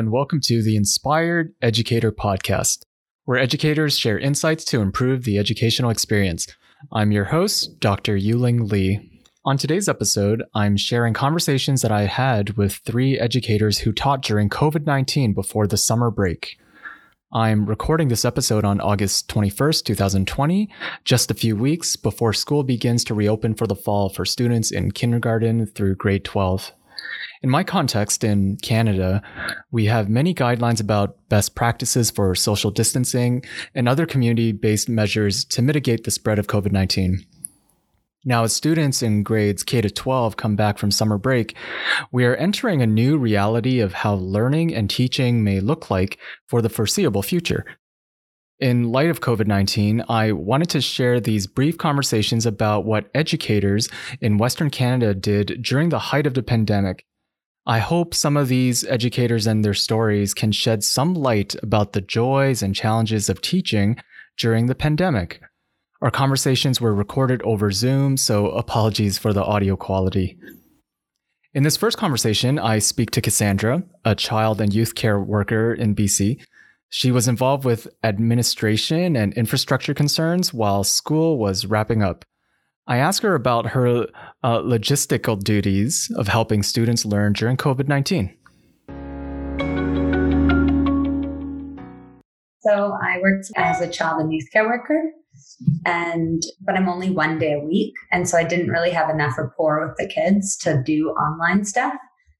and welcome to the Inspired Educator Podcast, where educators share insights to improve the educational experience. I'm your host, Dr. Yuling Lee. On today's episode, I'm sharing conversations that I had with three educators who taught during COVID 19 before the summer break. I'm recording this episode on August 21st, 2020, just a few weeks before school begins to reopen for the fall for students in kindergarten through grade 12. In my context in Canada, we have many guidelines about best practices for social distancing and other community based measures to mitigate the spread of COVID 19. Now, as students in grades K to 12 come back from summer break, we are entering a new reality of how learning and teaching may look like for the foreseeable future. In light of COVID 19, I wanted to share these brief conversations about what educators in Western Canada did during the height of the pandemic I hope some of these educators and their stories can shed some light about the joys and challenges of teaching during the pandemic. Our conversations were recorded over Zoom, so apologies for the audio quality. In this first conversation, I speak to Cassandra, a child and youth care worker in BC. She was involved with administration and infrastructure concerns while school was wrapping up. I ask her about her uh, logistical duties of helping students learn during COVID 19. So I worked as a child and youth care worker and but I'm only one day a week and so I didn't really have enough rapport with the kids to do online stuff.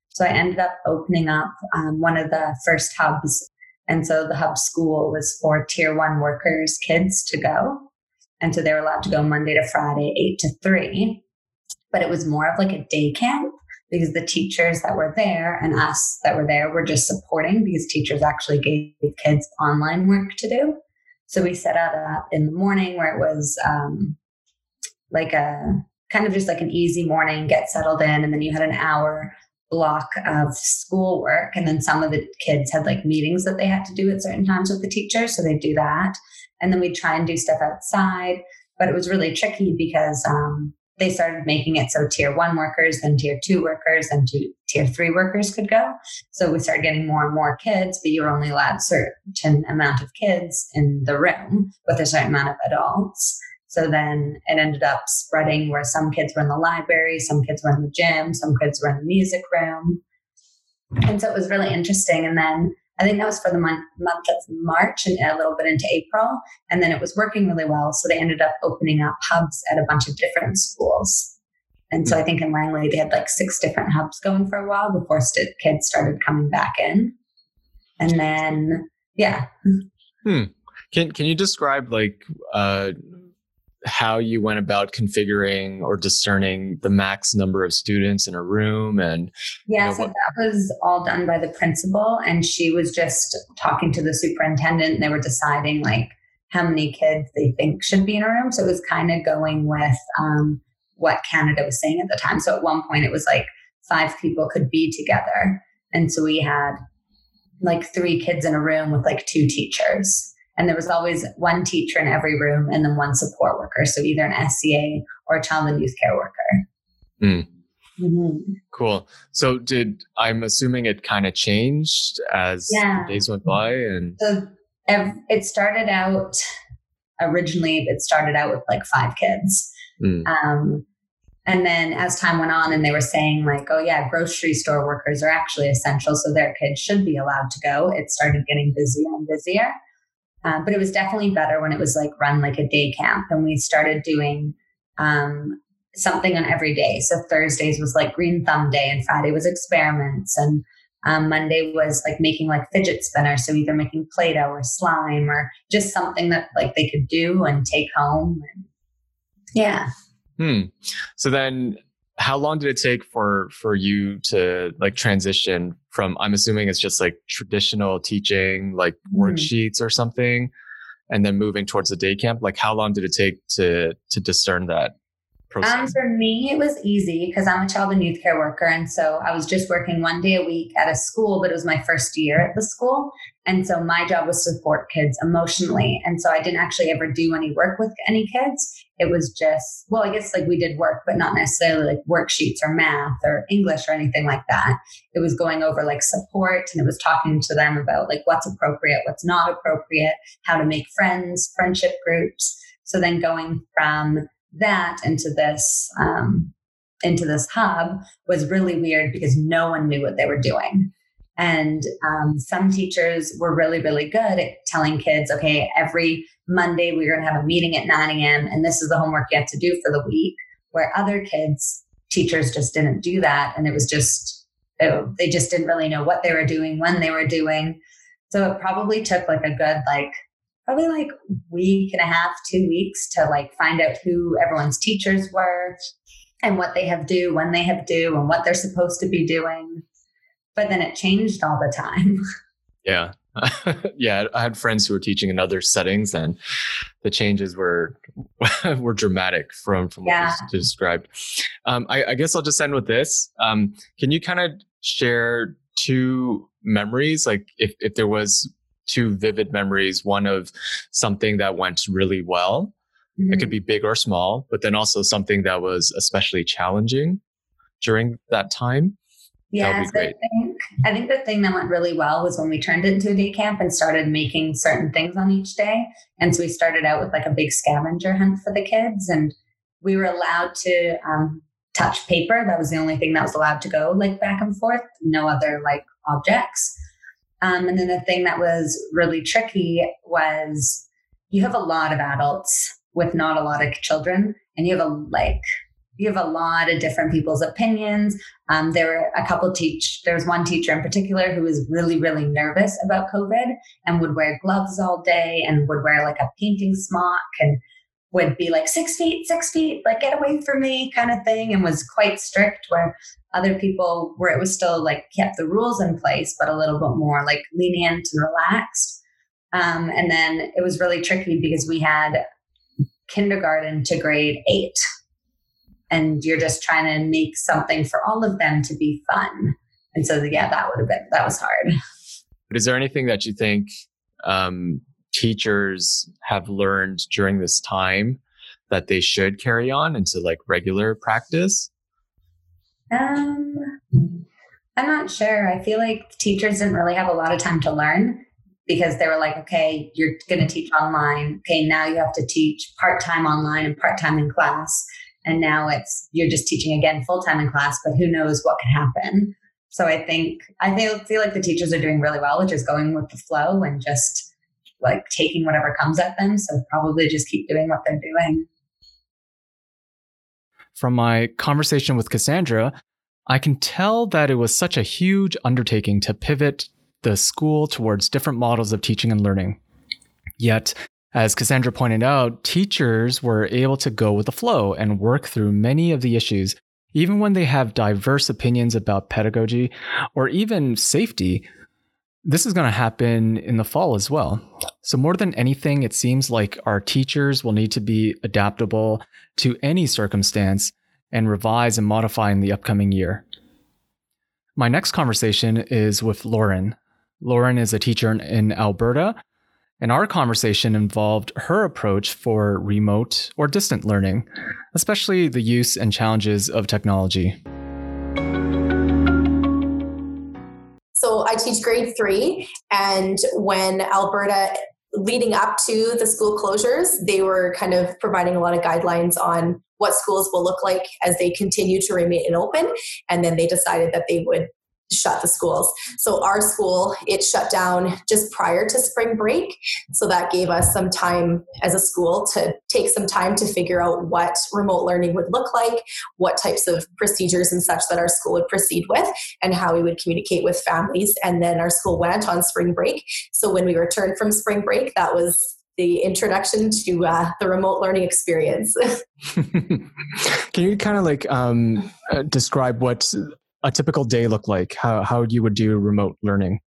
So I ended up opening up um, one of the first hubs and so the hub school was for tier 1 workers kids to go and so they were allowed to go Monday to Friday, eight to three. But it was more of like a day camp because the teachers that were there and us that were there were just supporting because teachers actually gave kids online work to do. So we set out up in the morning where it was um, like a kind of just like an easy morning, get settled in, and then you had an hour block of schoolwork. And then some of the kids had like meetings that they had to do at certain times with the teacher. So they do that. And then we'd try and do stuff outside. But it was really tricky because um, they started making it so tier one workers, then tier two workers, and two, tier three workers could go. So we started getting more and more kids, but you were only allowed a certain amount of kids in the room with a certain amount of adults. So then it ended up spreading where some kids were in the library, some kids were in the gym, some kids were in the music room. And so it was really interesting. And then I think that was for the month, month of March and a little bit into April. And then it was working really well. So they ended up opening up hubs at a bunch of different schools. And so I think in Langley, they had like six different hubs going for a while before st- kids started coming back in. And then, yeah. Hmm. Can, can you describe like, uh, how you went about configuring or discerning the max number of students in a room and yeah you know, so what- that was all done by the principal and she was just talking to the superintendent and they were deciding like how many kids they think should be in a room. So it was kind of going with um, what canada was saying at the time. So at one point it was like five people could be together and so we had like three kids in a room with like two teachers and there was always one teacher in every room and then one support worker. So either an SCA or a child and youth care worker. Mm. Mm-hmm. Cool. So did I'm assuming it kind of changed as yeah. days went by and so it started out originally it started out with like five kids. Mm. Um, and then as time went on and they were saying like, oh yeah, grocery store workers are actually essential. So their kids should be allowed to go. It started getting busier and busier. Um, but it was definitely better when it was like run like a day camp and we started doing um, something on every day. So Thursdays was like green thumb day and Friday was experiments and um, Monday was like making like fidget spinners. So either making Play-Doh or slime or just something that like they could do and take home. And, yeah. Hmm. So then how long did it take for for you to like transition from i'm assuming it's just like traditional teaching like mm-hmm. worksheets or something and then moving towards the day camp like how long did it take to to discern that process? Um, for me, it was easy because I'm a child and youth care worker. And so I was just working one day a week at a school, but it was my first year at the school. And so my job was to support kids emotionally. And so I didn't actually ever do any work with any kids. It was just, well, I guess like we did work, but not necessarily like worksheets or math or English or anything like that. It was going over like support and it was talking to them about like what's appropriate, what's not appropriate, how to make friends, friendship groups. So then going from that into this um, into this hub was really weird because no one knew what they were doing. And um, some teachers were really, really good at telling kids, okay, every Monday we're going to have a meeting at 9 a.m. and this is the homework you have to do for the week. Where other kids, teachers just didn't do that. And it was just, it, they just didn't really know what they were doing, when they were doing. So it probably took like a good, like, probably like week and a half, two weeks to like find out who everyone's teachers were and what they have due, when they have due, and what they're supposed to be doing. But then it changed all the time. Yeah. yeah, I had friends who were teaching in other settings, and the changes were were dramatic from from what yeah. you described. Um, I, I, guess I'll just end with this. Um, can you kind of share two memories, like if if there was two vivid memories, one of something that went really well. Mm-hmm. It could mm-hmm. be big or small, but then also something that was especially challenging during that time. Yeah, so I think, I think the thing that went really well was when we turned it into a day camp and started making certain things on each day. And so we started out with like a big scavenger hunt for the kids, and we were allowed to um, touch paper. That was the only thing that was allowed to go like back and forth. No other like objects. Um, and then the thing that was really tricky was you have a lot of adults with not a lot of children, and you have a like you have a lot of different people's opinions. Um, there were a couple teach. There was one teacher in particular who was really, really nervous about COVID and would wear gloves all day and would wear like a painting smock and would be like six feet, six feet, like get away from me kind of thing, and was quite strict. Where other people, where it was still like kept the rules in place, but a little bit more like lenient and relaxed. Um, and then it was really tricky because we had kindergarten to grade eight, and you're just trying to make something for all of them to be fun. And so, yeah, that would have been that was hard. But is there anything that you think um, teachers have learned during this time that they should carry on into like regular practice? Um, I'm not sure. I feel like teachers didn't really have a lot of time to learn because they were like, okay, you're going to teach online. Okay, now you have to teach part time online and part time in class. And now it's you're just teaching again full time in class, but who knows what could happen. So I think I feel feel like the teachers are doing really well, which is going with the flow and just like taking whatever comes at them. So probably just keep doing what they're doing. From my conversation with Cassandra, I can tell that it was such a huge undertaking to pivot the school towards different models of teaching and learning. Yet, as Cassandra pointed out, teachers were able to go with the flow and work through many of the issues, even when they have diverse opinions about pedagogy or even safety this is going to happen in the fall as well. So, more than anything, it seems like our teachers will need to be adaptable to any circumstance and revise and modify in the upcoming year. My next conversation is with Lauren. Lauren is a teacher in Alberta, and our conversation involved her approach for remote or distant learning, especially the use and challenges of technology. So I teach grade three, and when Alberta leading up to the school closures, they were kind of providing a lot of guidelines on what schools will look like as they continue to remain open. And then they decided that they would shut the schools. So our school, it shut down just prior to spring break. So that gave us some time as a school to take some time to figure out what remote learning would look like, what types of procedures and such that our school would proceed with, and how we would communicate with families. And then our school went on spring break. So when we returned from spring break, that was the introduction to uh, the remote learning experience. Can you kind of like um, uh, describe what a typical day look like? How how you would do remote learning?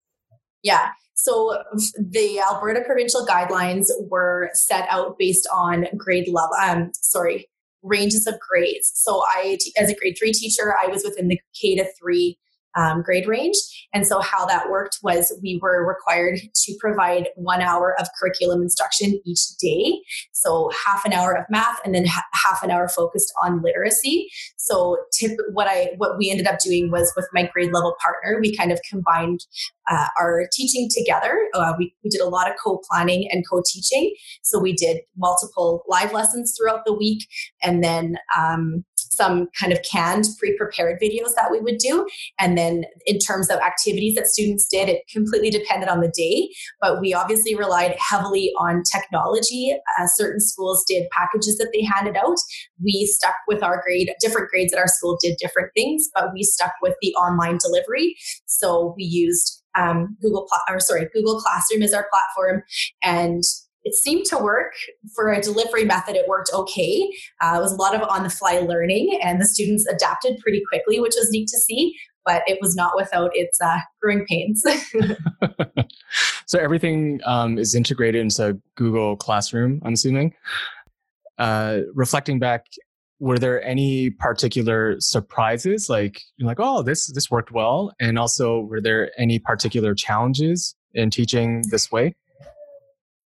Yeah. So the Alberta provincial guidelines were set out based on grade level. Um, sorry, ranges of grades. So I, as a grade three teacher, I was within the K to three um, grade range. And so, how that worked was we were required to provide one hour of curriculum instruction each day. So, half an hour of math and then ha- half an hour focused on literacy. So, tip, what I what we ended up doing was with my grade level partner, we kind of combined uh, our teaching together. Uh, we, we did a lot of co planning and co teaching. So, we did multiple live lessons throughout the week and then um, some kind of canned pre-prepared videos that we would do. And then in terms of activities that students did it completely depended on the day. But we obviously relied heavily on technology. Uh, certain schools did packages that they handed out. We stuck with our grade different grades at our school did different things but we stuck with the online delivery. So we used um, Google or sorry Google Classroom is our platform, and it seemed to work for a delivery method. It worked okay. Uh, it was a lot of on the fly learning and the students adapted pretty quickly which was neat to see but it was not without its uh, growing pains. So everything um, is integrated into google classroom i'm assuming. Uh, reflecting back were there any particular surprises? Like you're like oh this this worked well. And also were there any particular challenges in teaching this way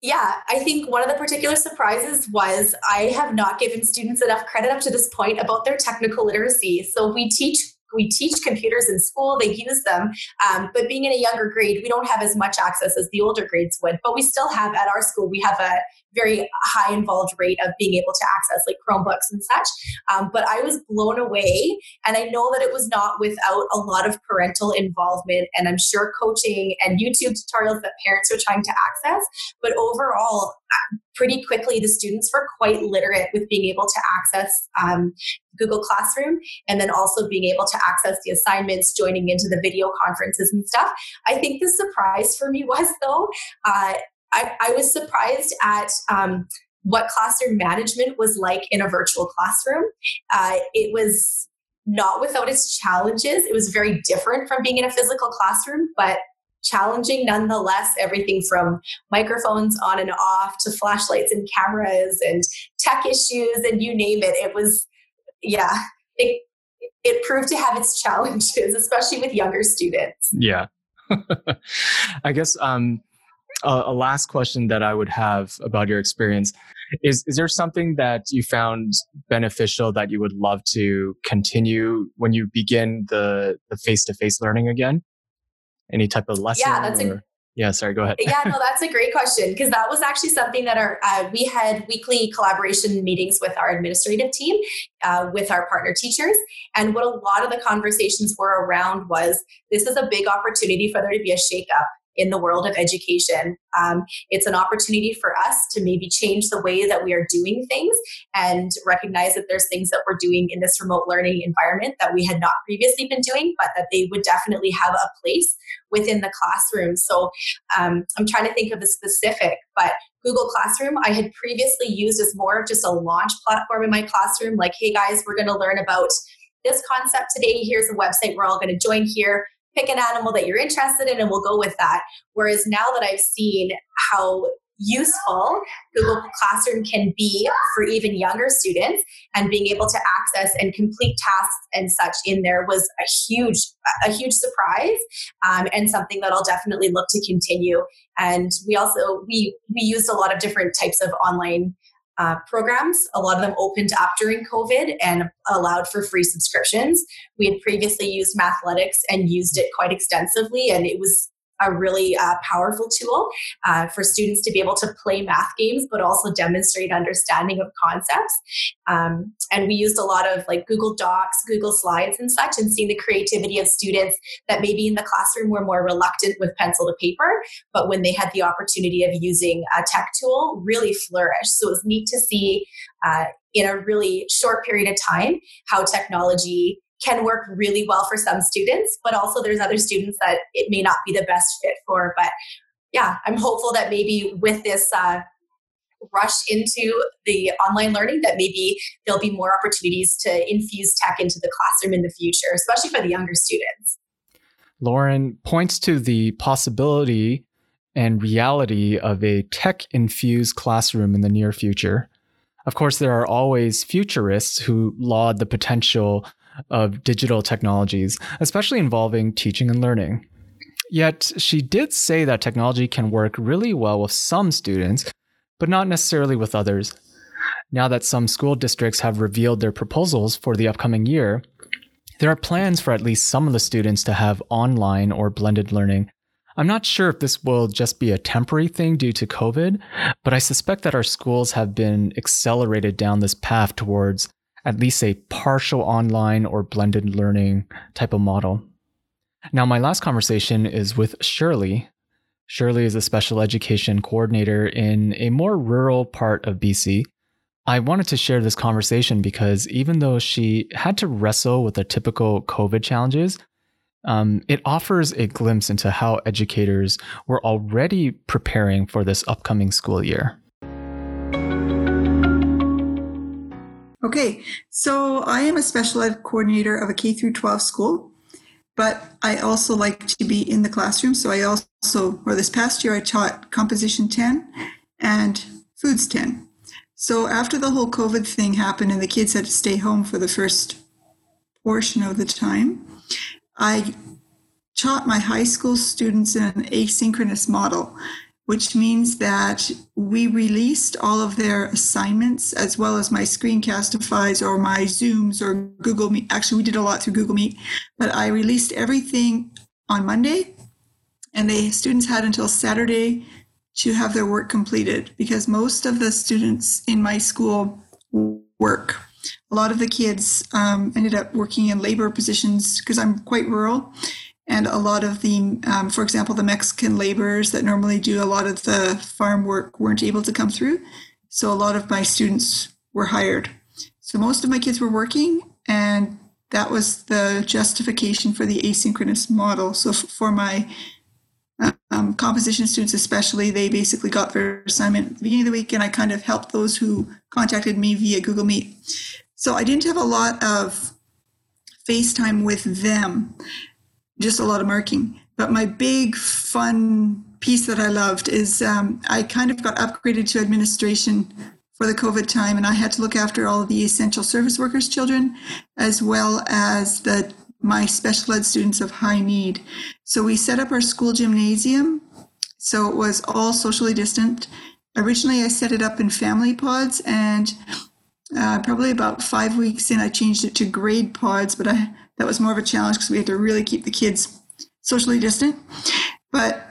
yeah, I think one of the particular surprises was I have not given students enough credit up to this point about their technical literacy. So we teach we teach computers in school they use them um, but being in a younger grade we don't have as much access as the older grades would but we still have at our school we have a very high involved rate of being able to access like Chromebooks and such. Um, but I was blown away. And I know that it was not without a lot of parental involvement and I'm sure coaching and YouTube tutorials that parents are trying to access. But overall, pretty quickly, the students were quite literate with being able to access um, Google Classroom and then also being able to access the assignments, joining into the video conferences and stuff. I think the surprise for me was though, uh, I, I was surprised at um, what classroom management was like in a virtual classroom. Uh, it was not without its challenges. It was very different from being in a physical classroom, but challenging nonetheless. Everything from microphones on and off to flashlights and cameras and tech issues and you name it. It was, yeah, it, it proved to have its challenges, especially with younger students. Yeah. I guess um, a, a last question that I would have about your experience is is there something that you found beneficial that you would love to continue when you begin the the face-to-face learning again any type of lesson yeah that's or, a yeah sorry go ahead. Yeah no that's a great question because that was actually something that our uh, we had weekly collaboration meetings with our administrative team uh, with our partner teachers and what a lot of the conversations were around was this is a big opportunity for there to be a shakeup in the world of education. Um, it's an opportunity for us to maybe change the way that we are doing things and recognize that there's things that we're doing in this remote learning environment that we had not previously been doing, but that they would definitely have a place within the classroom. So um, I'm trying to think of a specific, but Google Classroom, I had previously used as more of just a launch platform in my classroom. Like, hey guys, we're going to learn about this concept today. Here's a website we're all going to join here pick an animal that you're interested in and we'll go with that. Whereas now that I've seen how useful Google Classroom can be for even younger students and being able to access and complete tasks and such in there was a huge a huge surprise um, and something that I'll definitely look to continue and we also we we used a lot of different types of online uh, programs. A lot of them opened up during COVID and allowed for free subscriptions. We had previously used Mathletics and used it quite extensively, and it was a really uh, powerful tool uh, for students to be able to play math games, but also demonstrate understanding of concepts. Um, and we used a lot of like Google Docs, Google Slides, and such, and seeing the creativity of students that maybe in the classroom were more reluctant with pencil to paper, but when they had the opportunity of using a tech tool, really flourished. So it was neat to see. Uh, in a really short period of time, how technology can work really well for some students, but also there's other students that it may not be the best fit for. But yeah, I'm hopeful that maybe with this uh, rush into the online learning, that maybe there'll be more opportunities to infuse tech into the classroom in the future, especially for the younger students. Lauren points to the possibility and reality of a tech infused classroom in the near future. Of course, there are always futurists who laud the potential of digital technologies, especially involving teaching and learning. Yet, she did say that technology can work really well with some students, but not necessarily with others. Now that some school districts have revealed their proposals for the upcoming year, there are plans for at least some of the students to have online or blended learning. I'm not sure if this will just be a temporary thing due to COVID, but I suspect that our schools have been accelerated down this path towards at least a partial online or blended learning type of model. Now, my last conversation is with Shirley. Shirley is a special education coordinator in a more rural part of BC. I wanted to share this conversation because even though she had to wrestle with the typical COVID challenges, um, it offers a glimpse into how educators were already preparing for this upcoming school year. Okay, so I am a special ed coordinator of a K through 12 school but I also like to be in the classroom. So I also, or this past year, I taught Composition 10 and Foods 10. So after the whole COVID thing happened and the kids had to stay home for the first portion of the time, I taught my high school students in an asynchronous model which means that we released all of their assignments as well as my screencastifys or my Zooms or Google Meet. Actually, we did a lot through Google Meet, but I released everything on Monday, and the students had until Saturday to have their work completed because most of the students in my school work. A lot of the kids um, ended up working in labor positions because I'm quite rural and a lot of the, um, for example, the Mexican laborers that normally do a lot of the farm work weren't able to come through. So a lot of my students were hired. So most of my kids were working, and that was the justification for the asynchronous model. So for my um, composition students, especially, they basically got their assignment at the beginning of the week, and I kind of helped those who contacted me via Google Meet. So I didn't have a lot of FaceTime with them just a lot of marking. But my big fun piece that I loved is um, I kind of got upgraded to administration for the COVID time, and I had to look after all the essential service workers' children, as well as the my special ed students of high need. So we set up our school gymnasium, so it was all socially distant. Originally, I set it up in family pods, and uh, probably about five weeks in, I changed it to grade pods, but I that was more of a challenge because we had to really keep the kids socially distant. But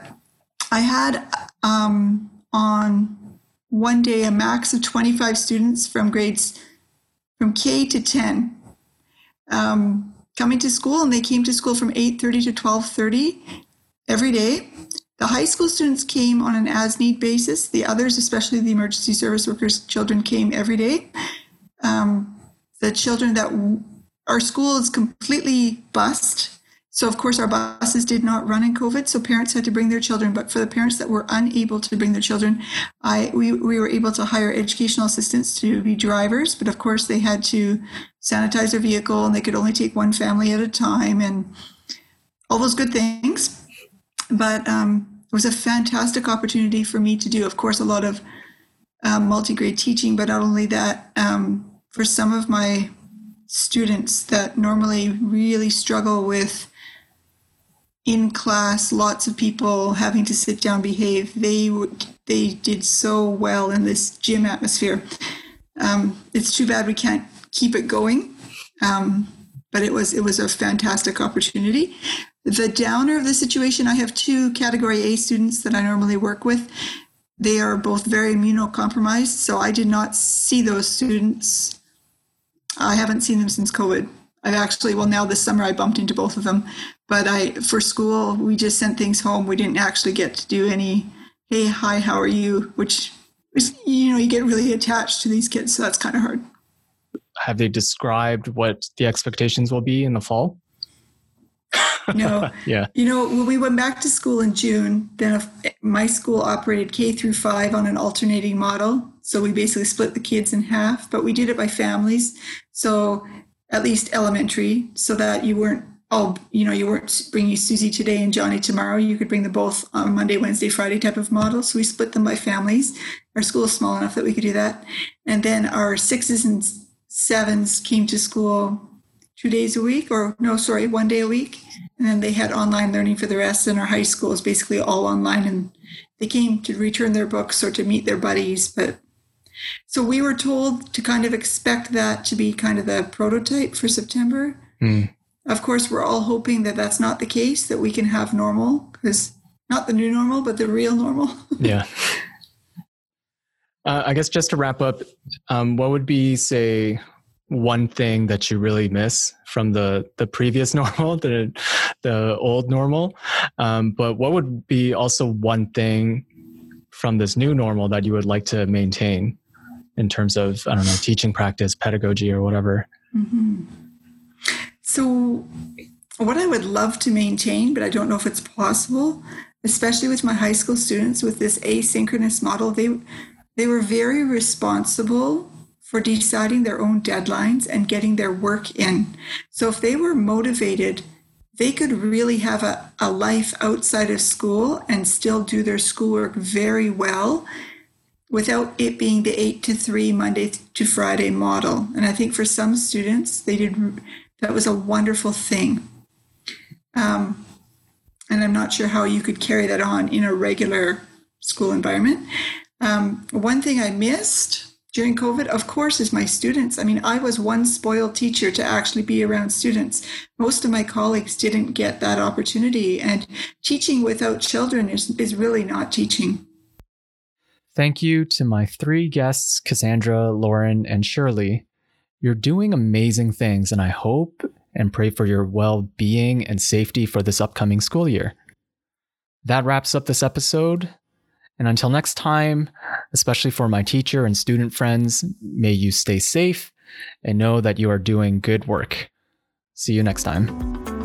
I had um, on one day a max of 25 students from grades from K to 10 um, coming to school, and they came to school from 8:30 to 12:30 every day. The high school students came on an as-need basis. The others, especially the emergency service workers' children, came every day. Um, the children that our school is completely bused. So, of course, our buses did not run in COVID, so parents had to bring their children. But for the parents that were unable to bring their children, I we, we were able to hire educational assistants to be drivers. But of course, they had to sanitize their vehicle and they could only take one family at a time and all those good things. But um, it was a fantastic opportunity for me to do, of course, a lot of um, multi grade teaching, but not only that, um, for some of my students that normally really struggle with in class lots of people having to sit down behave. They they did so well in this gym atmosphere. Um, it's too bad we can't keep it going um, but it was it was a fantastic opportunity. The downer of the situation i have two category a students that i normally work with. They are both very immunocompromised so i did not see those students I haven't seen them since COVID. I've actually, well, now this summer I bumped into both of them, but I, for school, we just sent things home. We didn't actually get to do any, hey, hi, how are you? Which is, you know, you get really attached to these kids, so that's kind of hard. Have they described what the expectations will be in the fall? no. yeah. You know, when we went back to school in June, then my school operated K through five on an alternating model. So we basically split the kids in half, but we did it by families. So at least elementary, so that you weren't oh, you know, you weren't bringing Susie today and Johnny tomorrow. You could bring them both on Monday, Wednesday, Friday type of model. So we split them by families. Our school is small enough that we could do that. And then our sixes and sevens came to school two days a week, or no, sorry, one day a week. And then they had online learning for the rest. And our high school is basically all online. And they came to return their books or to meet their buddies. But so we were told to kind of expect that to be kind of the prototype for September. Mm. Of course, we're all hoping that that's not the case, that we can have normal, because not the new normal, but the real normal. yeah. Uh, I guess just to wrap up, um, what would be, say, one thing that you really miss from the the previous normal, the the old normal? Um, but what would be also one thing from this new normal that you would like to maintain in terms of I don't know teaching practice, pedagogy, or whatever? Mm-hmm. So, what I would love to maintain, but I don't know if it's possible, especially with my high school students with this asynchronous model, they they were very responsible for deciding their own deadlines and getting their work in. So if they were motivated, they could really have a, a life outside of school and still do their schoolwork very well without it being the eight to three Monday to Friday model. And I think for some students, they did that was a wonderful thing. Um, and I'm not sure how you could carry that on in a regular school environment. Um, one thing I missed during COVID, of course, is my students. I mean, I was one spoiled teacher to actually be around students. Most of my colleagues didn't get that opportunity, and teaching without children is, is really not teaching. Thank you to my three guests, Cassandra, Lauren, and Shirley. You're doing amazing things, and I hope and pray for your well being and safety for this upcoming school year. That wraps up this episode. And until next time, especially for my teacher and student friends, may you stay safe and know that you are doing good work. See you next time.